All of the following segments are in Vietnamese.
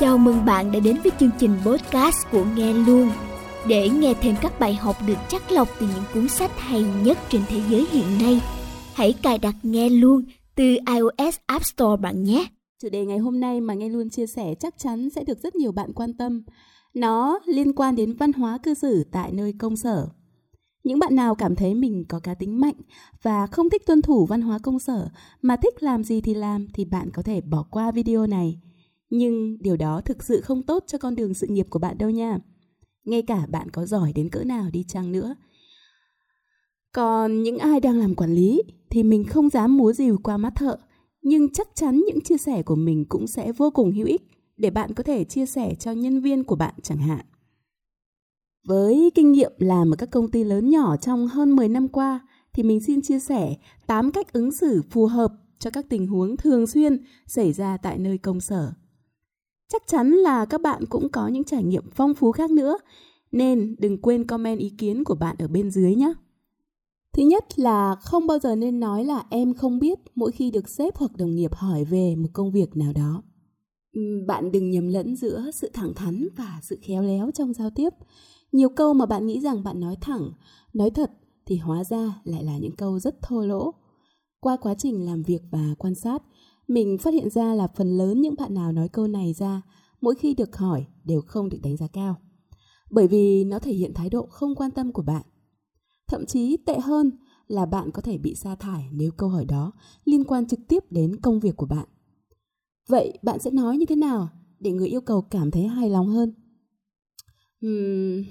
Chào mừng bạn đã đến với chương trình podcast của Nghe Luôn. Để nghe thêm các bài học được chắc lọc từ những cuốn sách hay nhất trên thế giới hiện nay, hãy cài đặt Nghe Luôn từ iOS App Store bạn nhé. Chủ đề ngày hôm nay mà Nghe Luôn chia sẻ chắc chắn sẽ được rất nhiều bạn quan tâm. Nó liên quan đến văn hóa cư xử tại nơi công sở. Những bạn nào cảm thấy mình có cá tính mạnh và không thích tuân thủ văn hóa công sở mà thích làm gì thì làm thì bạn có thể bỏ qua video này. Nhưng điều đó thực sự không tốt cho con đường sự nghiệp của bạn đâu nha. Ngay cả bạn có giỏi đến cỡ nào đi chăng nữa. Còn những ai đang làm quản lý thì mình không dám múa rìu qua mắt thợ, nhưng chắc chắn những chia sẻ của mình cũng sẽ vô cùng hữu ích để bạn có thể chia sẻ cho nhân viên của bạn chẳng hạn. Với kinh nghiệm làm ở các công ty lớn nhỏ trong hơn 10 năm qua thì mình xin chia sẻ 8 cách ứng xử phù hợp cho các tình huống thường xuyên xảy ra tại nơi công sở. Chắc chắn là các bạn cũng có những trải nghiệm phong phú khác nữa, nên đừng quên comment ý kiến của bạn ở bên dưới nhé. Thứ nhất là không bao giờ nên nói là em không biết mỗi khi được sếp hoặc đồng nghiệp hỏi về một công việc nào đó. Bạn đừng nhầm lẫn giữa sự thẳng thắn và sự khéo léo trong giao tiếp. Nhiều câu mà bạn nghĩ rằng bạn nói thẳng, nói thật thì hóa ra lại là những câu rất thô lỗ. Qua quá trình làm việc và quan sát, mình phát hiện ra là phần lớn những bạn nào nói câu này ra mỗi khi được hỏi đều không được đánh giá cao. Bởi vì nó thể hiện thái độ không quan tâm của bạn. Thậm chí tệ hơn là bạn có thể bị sa thải nếu câu hỏi đó liên quan trực tiếp đến công việc của bạn. Vậy bạn sẽ nói như thế nào để người yêu cầu cảm thấy hài lòng hơn? Uhm,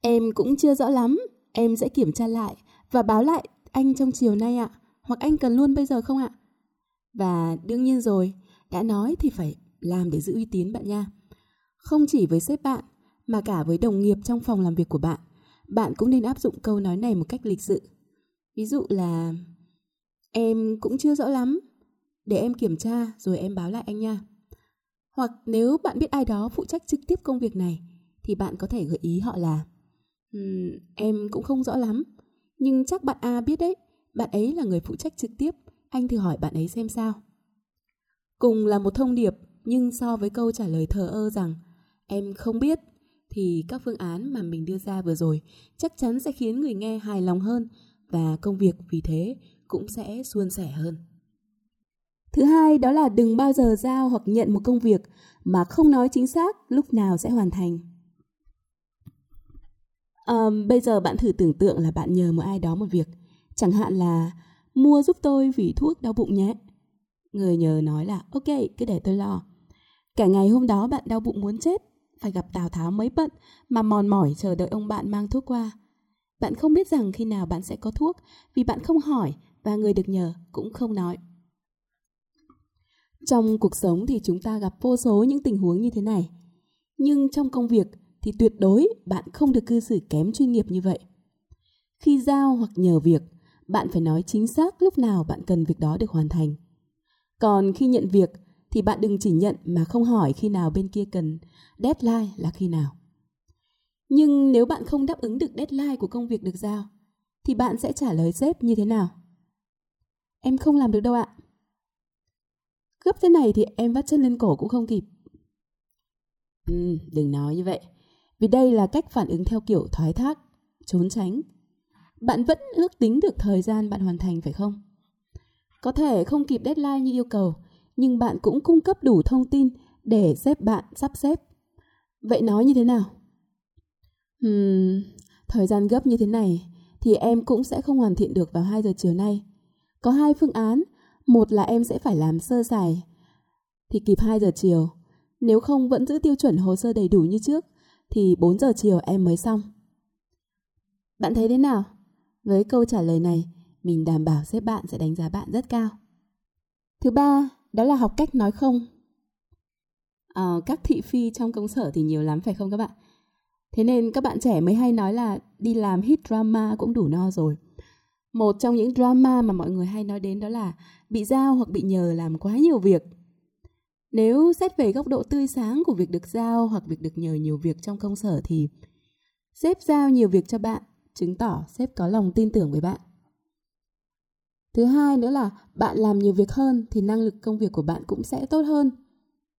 em cũng chưa rõ lắm, em sẽ kiểm tra lại và báo lại anh trong chiều nay ạ, hoặc anh cần luôn bây giờ không ạ? Và đương nhiên rồi, đã nói thì phải làm để giữ uy tín bạn nha. Không chỉ với sếp bạn, mà cả với đồng nghiệp trong phòng làm việc của bạn, bạn cũng nên áp dụng câu nói này một cách lịch sự. Ví dụ là Em cũng chưa rõ lắm, để em kiểm tra rồi em báo lại anh nha. Hoặc nếu bạn biết ai đó phụ trách trực tiếp công việc này, thì bạn có thể gợi ý họ là um, Em cũng không rõ lắm, nhưng chắc bạn A biết đấy, bạn ấy là người phụ trách trực tiếp anh thử hỏi bạn ấy xem sao. Cùng là một thông điệp, nhưng so với câu trả lời thờ ơ rằng em không biết, thì các phương án mà mình đưa ra vừa rồi chắc chắn sẽ khiến người nghe hài lòng hơn và công việc vì thế cũng sẽ suôn sẻ hơn. Thứ hai đó là đừng bao giờ giao hoặc nhận một công việc mà không nói chính xác lúc nào sẽ hoàn thành. Um, bây giờ bạn thử tưởng tượng là bạn nhờ một ai đó một việc, chẳng hạn là mua giúp tôi vỉ thuốc đau bụng nhé. Người nhờ nói là ok, cứ để tôi lo. Cả ngày hôm đó bạn đau bụng muốn chết, phải gặp Tào Tháo mấy bận mà mòn mỏi chờ đợi ông bạn mang thuốc qua. Bạn không biết rằng khi nào bạn sẽ có thuốc vì bạn không hỏi và người được nhờ cũng không nói. Trong cuộc sống thì chúng ta gặp vô số những tình huống như thế này. Nhưng trong công việc thì tuyệt đối bạn không được cư xử kém chuyên nghiệp như vậy. Khi giao hoặc nhờ việc, bạn phải nói chính xác lúc nào bạn cần việc đó được hoàn thành. Còn khi nhận việc thì bạn đừng chỉ nhận mà không hỏi khi nào bên kia cần deadline là khi nào. Nhưng nếu bạn không đáp ứng được deadline của công việc được giao thì bạn sẽ trả lời sếp như thế nào? Em không làm được đâu ạ. Gấp thế này thì em vắt chân lên cổ cũng không kịp. Ừ, đừng nói như vậy. Vì đây là cách phản ứng theo kiểu thoái thác, trốn tránh bạn vẫn ước tính được thời gian bạn hoàn thành phải không? Có thể không kịp deadline như yêu cầu, nhưng bạn cũng cung cấp đủ thông tin để xếp bạn sắp xếp. Vậy nói như thế nào? Hmm, thời gian gấp như thế này thì em cũng sẽ không hoàn thiện được vào 2 giờ chiều nay. Có hai phương án, một là em sẽ phải làm sơ sài thì kịp 2 giờ chiều. Nếu không vẫn giữ tiêu chuẩn hồ sơ đầy đủ như trước thì 4 giờ chiều em mới xong. Bạn thấy thế nào? Với câu trả lời này, mình đảm bảo sếp bạn sẽ đánh giá bạn rất cao. Thứ ba, đó là học cách nói không. À, các thị phi trong công sở thì nhiều lắm phải không các bạn? Thế nên các bạn trẻ mới hay nói là đi làm hit drama cũng đủ no rồi. Một trong những drama mà mọi người hay nói đến đó là bị giao hoặc bị nhờ làm quá nhiều việc. Nếu xét về góc độ tươi sáng của việc được giao hoặc việc được nhờ nhiều việc trong công sở thì sếp giao nhiều việc cho bạn chứng tỏ sếp có lòng tin tưởng với bạn. Thứ hai nữa là bạn làm nhiều việc hơn thì năng lực công việc của bạn cũng sẽ tốt hơn.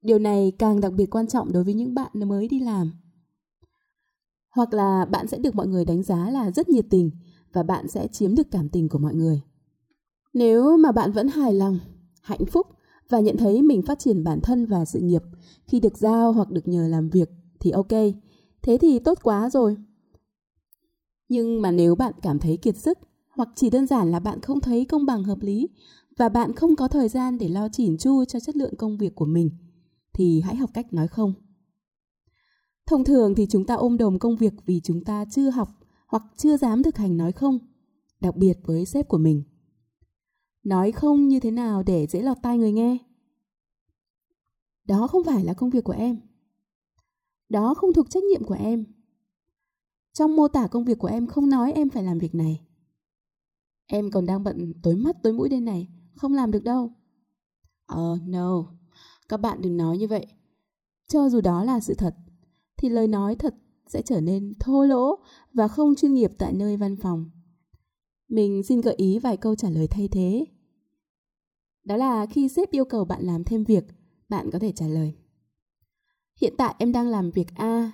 Điều này càng đặc biệt quan trọng đối với những bạn mới đi làm. Hoặc là bạn sẽ được mọi người đánh giá là rất nhiệt tình và bạn sẽ chiếm được cảm tình của mọi người. Nếu mà bạn vẫn hài lòng, hạnh phúc và nhận thấy mình phát triển bản thân và sự nghiệp khi được giao hoặc được nhờ làm việc thì ok, thế thì tốt quá rồi. Nhưng mà nếu bạn cảm thấy kiệt sức hoặc chỉ đơn giản là bạn không thấy công bằng hợp lý và bạn không có thời gian để lo chỉn chu cho chất lượng công việc của mình thì hãy học cách nói không. Thông thường thì chúng ta ôm đồm công việc vì chúng ta chưa học hoặc chưa dám thực hành nói không, đặc biệt với sếp của mình. Nói không như thế nào để dễ lọt tai người nghe? Đó không phải là công việc của em. Đó không thuộc trách nhiệm của em. Trong mô tả công việc của em không nói em phải làm việc này. Em còn đang bận tối mắt tối mũi đây này, không làm được đâu. Ờ, uh, no, các bạn đừng nói như vậy. Cho dù đó là sự thật, thì lời nói thật sẽ trở nên thô lỗ và không chuyên nghiệp tại nơi văn phòng. Mình xin gợi ý vài câu trả lời thay thế. Đó là khi sếp yêu cầu bạn làm thêm việc, bạn có thể trả lời. Hiện tại em đang làm việc A,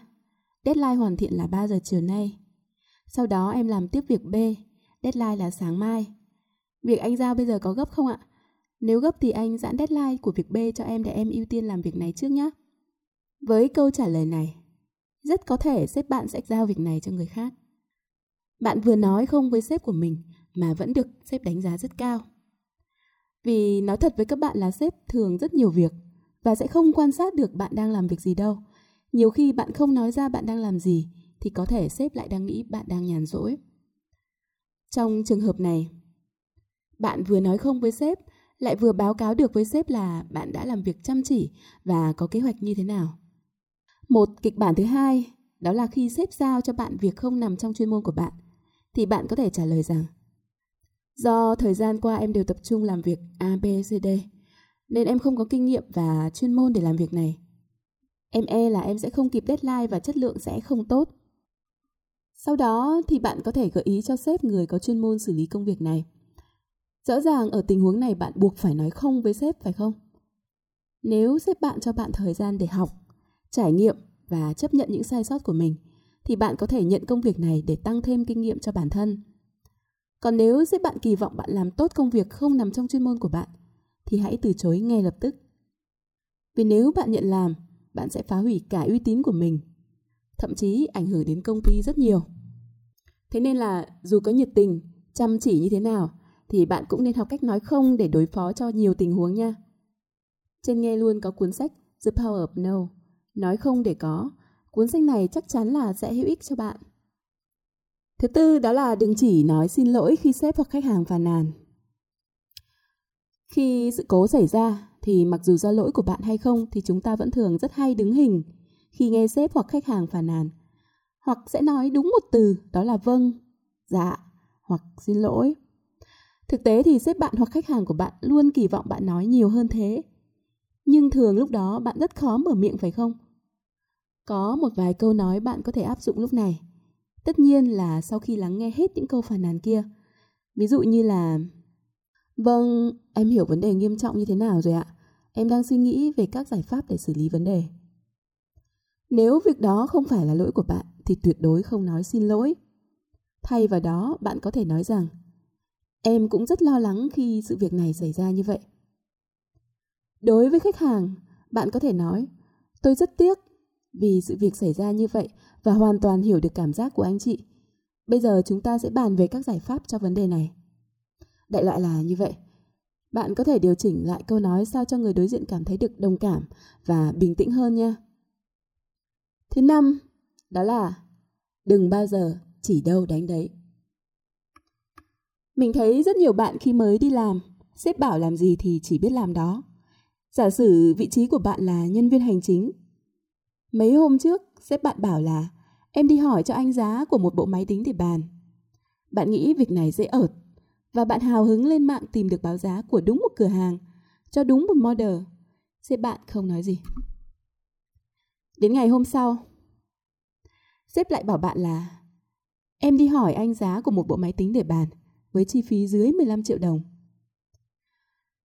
deadline hoàn thiện là 3 giờ chiều nay. Sau đó em làm tiếp việc B, deadline là sáng mai. Việc anh giao bây giờ có gấp không ạ? Nếu gấp thì anh giãn deadline của việc B cho em để em ưu tiên làm việc này trước nhé. Với câu trả lời này, rất có thể sếp bạn sẽ giao việc này cho người khác. Bạn vừa nói không với sếp của mình mà vẫn được sếp đánh giá rất cao. Vì nói thật với các bạn là sếp thường rất nhiều việc và sẽ không quan sát được bạn đang làm việc gì đâu. Nhiều khi bạn không nói ra bạn đang làm gì thì có thể sếp lại đang nghĩ bạn đang nhàn rỗi. Trong trường hợp này, bạn vừa nói không với sếp lại vừa báo cáo được với sếp là bạn đã làm việc chăm chỉ và có kế hoạch như thế nào. Một kịch bản thứ hai đó là khi sếp giao cho bạn việc không nằm trong chuyên môn của bạn thì bạn có thể trả lời rằng Do thời gian qua em đều tập trung làm việc A, B, C, D nên em không có kinh nghiệm và chuyên môn để làm việc này. Em e là em sẽ không kịp deadline và chất lượng sẽ không tốt. Sau đó thì bạn có thể gợi ý cho sếp người có chuyên môn xử lý công việc này. Rõ ràng ở tình huống này bạn buộc phải nói không với sếp phải không? Nếu sếp bạn cho bạn thời gian để học, trải nghiệm và chấp nhận những sai sót của mình thì bạn có thể nhận công việc này để tăng thêm kinh nghiệm cho bản thân. Còn nếu sếp bạn kỳ vọng bạn làm tốt công việc không nằm trong chuyên môn của bạn thì hãy từ chối ngay lập tức. Vì nếu bạn nhận làm, bạn sẽ phá hủy cả uy tín của mình, thậm chí ảnh hưởng đến công ty rất nhiều. Thế nên là dù có nhiệt tình, chăm chỉ như thế nào thì bạn cũng nên học cách nói không để đối phó cho nhiều tình huống nha. Trên nghe luôn có cuốn sách The Power of No, nói không để có. Cuốn sách này chắc chắn là sẽ hữu ích cho bạn. Thứ tư đó là đừng chỉ nói xin lỗi khi sếp hoặc khách hàng phàn nàn. Khi sự cố xảy ra thì mặc dù do lỗi của bạn hay không thì chúng ta vẫn thường rất hay đứng hình khi nghe sếp hoặc khách hàng phàn nàn. Hoặc sẽ nói đúng một từ đó là vâng, dạ hoặc xin lỗi. Thực tế thì sếp bạn hoặc khách hàng của bạn luôn kỳ vọng bạn nói nhiều hơn thế. Nhưng thường lúc đó bạn rất khó mở miệng phải không? Có một vài câu nói bạn có thể áp dụng lúc này. Tất nhiên là sau khi lắng nghe hết những câu phàn nàn kia. Ví dụ như là Vâng, em hiểu vấn đề nghiêm trọng như thế nào rồi ạ. Em đang suy nghĩ về các giải pháp để xử lý vấn đề. Nếu việc đó không phải là lỗi của bạn thì tuyệt đối không nói xin lỗi. Thay vào đó, bạn có thể nói rằng Em cũng rất lo lắng khi sự việc này xảy ra như vậy. Đối với khách hàng, bạn có thể nói Tôi rất tiếc vì sự việc xảy ra như vậy và hoàn toàn hiểu được cảm giác của anh chị. Bây giờ chúng ta sẽ bàn về các giải pháp cho vấn đề này. Đại loại là như vậy. Bạn có thể điều chỉnh lại câu nói sao cho người đối diện cảm thấy được đồng cảm và bình tĩnh hơn nha. Thứ năm, đó là đừng bao giờ chỉ đâu đánh đấy. Mình thấy rất nhiều bạn khi mới đi làm, sếp bảo làm gì thì chỉ biết làm đó. Giả sử vị trí của bạn là nhân viên hành chính. Mấy hôm trước, sếp bạn bảo là em đi hỏi cho anh giá của một bộ máy tính để bàn. Bạn nghĩ việc này dễ ợt và bạn hào hứng lên mạng tìm được báo giá của đúng một cửa hàng cho đúng một model. Sếp bạn không nói gì. Đến ngày hôm sau, sếp lại bảo bạn là em đi hỏi anh giá của một bộ máy tính để bàn với chi phí dưới 15 triệu đồng.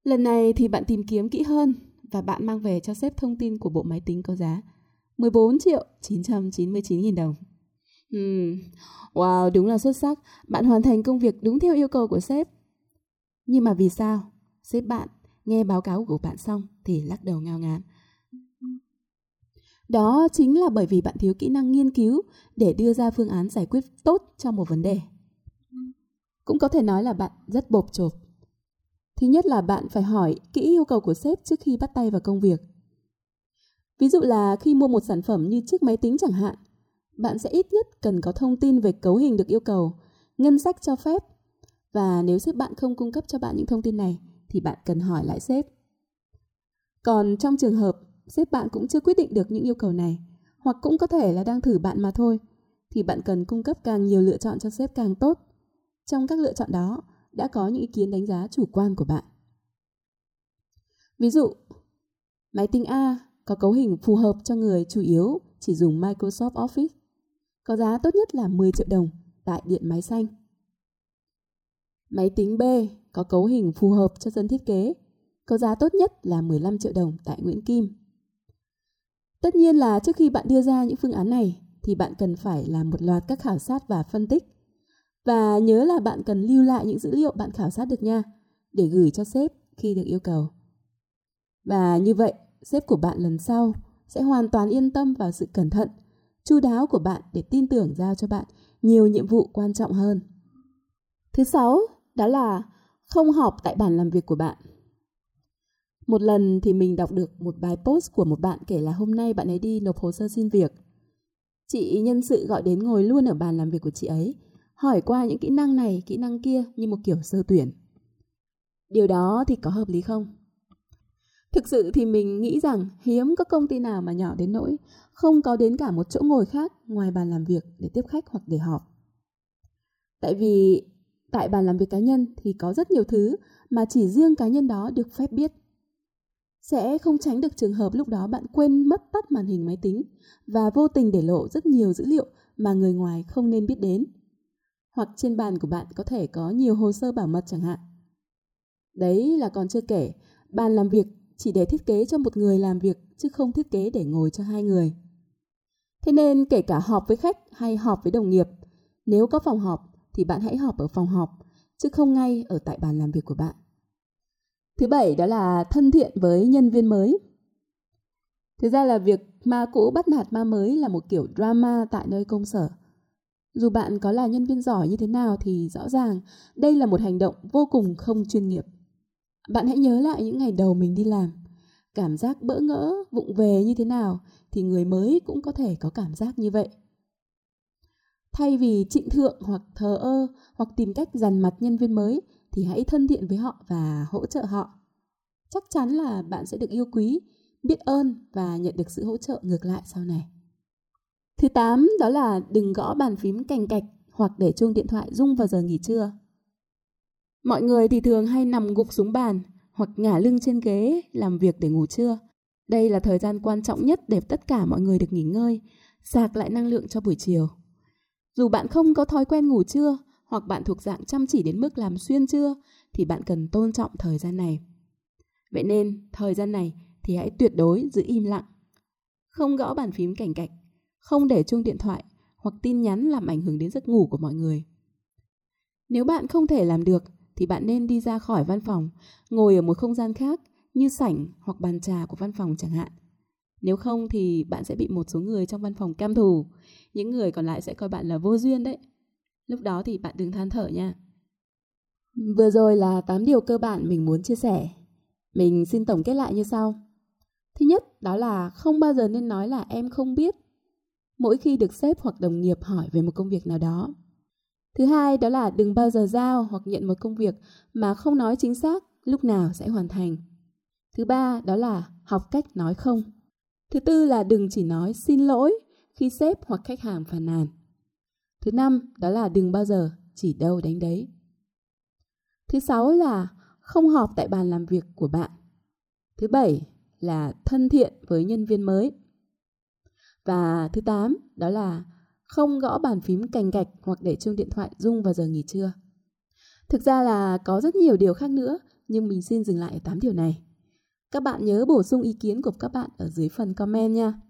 Lần này thì bạn tìm kiếm kỹ hơn và bạn mang về cho sếp thông tin của bộ máy tính có giá 14 triệu 999 nghìn đồng. Wow, đúng là xuất sắc. Bạn hoàn thành công việc đúng theo yêu cầu của sếp. Nhưng mà vì sao? Sếp bạn nghe báo cáo của bạn xong thì lắc đầu ngao ngán. Đó chính là bởi vì bạn thiếu kỹ năng nghiên cứu để đưa ra phương án giải quyết tốt cho một vấn đề. Cũng có thể nói là bạn rất bộp chộp. Thứ nhất là bạn phải hỏi kỹ yêu cầu của sếp trước khi bắt tay vào công việc. Ví dụ là khi mua một sản phẩm như chiếc máy tính chẳng hạn, bạn sẽ ít nhất cần có thông tin về cấu hình được yêu cầu, ngân sách cho phép. Và nếu sếp bạn không cung cấp cho bạn những thông tin này thì bạn cần hỏi lại sếp. Còn trong trường hợp sếp bạn cũng chưa quyết định được những yêu cầu này, hoặc cũng có thể là đang thử bạn mà thôi, thì bạn cần cung cấp càng nhiều lựa chọn cho sếp càng tốt. Trong các lựa chọn đó đã có những ý kiến đánh giá chủ quan của bạn. Ví dụ, máy tính A có cấu hình phù hợp cho người chủ yếu chỉ dùng Microsoft Office, có giá tốt nhất là 10 triệu đồng tại điện máy xanh. Máy tính B có cấu hình phù hợp cho dân thiết kế, có giá tốt nhất là 15 triệu đồng tại Nguyễn Kim. Tất nhiên là trước khi bạn đưa ra những phương án này thì bạn cần phải làm một loạt các khảo sát và phân tích. Và nhớ là bạn cần lưu lại những dữ liệu bạn khảo sát được nha, để gửi cho sếp khi được yêu cầu. Và như vậy, sếp của bạn lần sau sẽ hoàn toàn yên tâm vào sự cẩn thận, chu đáo của bạn để tin tưởng giao cho bạn nhiều nhiệm vụ quan trọng hơn. Thứ sáu, đó là không họp tại bàn làm việc của bạn. Một lần thì mình đọc được một bài post của một bạn kể là hôm nay bạn ấy đi nộp hồ sơ xin việc. Chị nhân sự gọi đến ngồi luôn ở bàn làm việc của chị ấy, hỏi qua những kỹ năng này, kỹ năng kia như một kiểu sơ tuyển. Điều đó thì có hợp lý không? Thực sự thì mình nghĩ rằng hiếm có công ty nào mà nhỏ đến nỗi không có đến cả một chỗ ngồi khác ngoài bàn làm việc để tiếp khách hoặc để họp. Tại vì tại bàn làm việc cá nhân thì có rất nhiều thứ mà chỉ riêng cá nhân đó được phép biết sẽ không tránh được trường hợp lúc đó bạn quên mất tắt màn hình máy tính và vô tình để lộ rất nhiều dữ liệu mà người ngoài không nên biết đến. Hoặc trên bàn của bạn có thể có nhiều hồ sơ bảo mật chẳng hạn. Đấy là còn chưa kể, bàn làm việc chỉ để thiết kế cho một người làm việc chứ không thiết kế để ngồi cho hai người. Thế nên kể cả họp với khách hay họp với đồng nghiệp, nếu có phòng họp thì bạn hãy họp ở phòng họp chứ không ngay ở tại bàn làm việc của bạn. Thứ bảy đó là thân thiện với nhân viên mới. Thực ra là việc ma cũ bắt nạt ma mới là một kiểu drama tại nơi công sở. Dù bạn có là nhân viên giỏi như thế nào thì rõ ràng đây là một hành động vô cùng không chuyên nghiệp. Bạn hãy nhớ lại những ngày đầu mình đi làm. Cảm giác bỡ ngỡ, vụng về như thế nào thì người mới cũng có thể có cảm giác như vậy. Thay vì trịnh thượng hoặc thờ ơ hoặc tìm cách dằn mặt nhân viên mới thì hãy thân thiện với họ và hỗ trợ họ. Chắc chắn là bạn sẽ được yêu quý, biết ơn và nhận được sự hỗ trợ ngược lại sau này. Thứ 8 đó là đừng gõ bàn phím cành cạch hoặc để chuông điện thoại rung vào giờ nghỉ trưa. Mọi người thì thường hay nằm gục xuống bàn hoặc ngả lưng trên ghế làm việc để ngủ trưa. Đây là thời gian quan trọng nhất để tất cả mọi người được nghỉ ngơi, sạc lại năng lượng cho buổi chiều. Dù bạn không có thói quen ngủ trưa hoặc bạn thuộc dạng chăm chỉ đến mức làm xuyên trưa thì bạn cần tôn trọng thời gian này. Vậy nên, thời gian này thì hãy tuyệt đối giữ im lặng. Không gõ bàn phím cảnh cạch, không để chuông điện thoại hoặc tin nhắn làm ảnh hưởng đến giấc ngủ của mọi người. Nếu bạn không thể làm được thì bạn nên đi ra khỏi văn phòng, ngồi ở một không gian khác như sảnh hoặc bàn trà của văn phòng chẳng hạn. Nếu không thì bạn sẽ bị một số người trong văn phòng cam thù, những người còn lại sẽ coi bạn là vô duyên đấy. Lúc đó thì bạn đừng than thở nha. Vừa rồi là 8 điều cơ bản mình muốn chia sẻ. Mình xin tổng kết lại như sau. Thứ nhất, đó là không bao giờ nên nói là em không biết mỗi khi được sếp hoặc đồng nghiệp hỏi về một công việc nào đó. Thứ hai, đó là đừng bao giờ giao hoặc nhận một công việc mà không nói chính xác lúc nào sẽ hoàn thành. Thứ ba, đó là học cách nói không. Thứ tư là đừng chỉ nói xin lỗi khi sếp hoặc khách hàng phàn nàn. Thứ năm, đó là đừng bao giờ chỉ đâu đánh đấy. Thứ sáu là không họp tại bàn làm việc của bạn. Thứ bảy là thân thiện với nhân viên mới. Và thứ tám đó là không gõ bàn phím cành gạch hoặc để chuông điện thoại rung vào giờ nghỉ trưa. Thực ra là có rất nhiều điều khác nữa, nhưng mình xin dừng lại ở 8 điều này. Các bạn nhớ bổ sung ý kiến của các bạn ở dưới phần comment nha.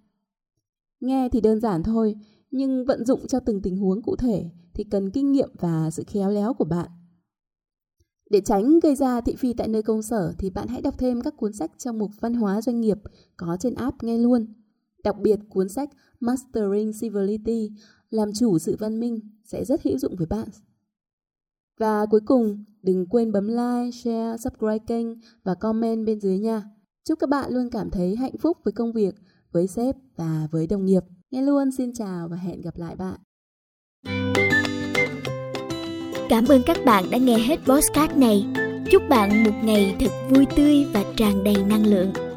Nghe thì đơn giản thôi, nhưng vận dụng cho từng tình huống cụ thể thì cần kinh nghiệm và sự khéo léo của bạn. Để tránh gây ra thị phi tại nơi công sở thì bạn hãy đọc thêm các cuốn sách trong mục văn hóa doanh nghiệp có trên app nghe luôn. Đặc biệt cuốn sách Mastering Civility, làm chủ sự văn minh sẽ rất hữu dụng với bạn. Và cuối cùng, đừng quên bấm like, share, subscribe kênh và comment bên dưới nha. Chúc các bạn luôn cảm thấy hạnh phúc với công việc, với sếp và với đồng nghiệp. Nghe luôn xin chào và hẹn gặp lại bạn. Cảm ơn các bạn đã nghe hết podcast này. Chúc bạn một ngày thật vui tươi và tràn đầy năng lượng.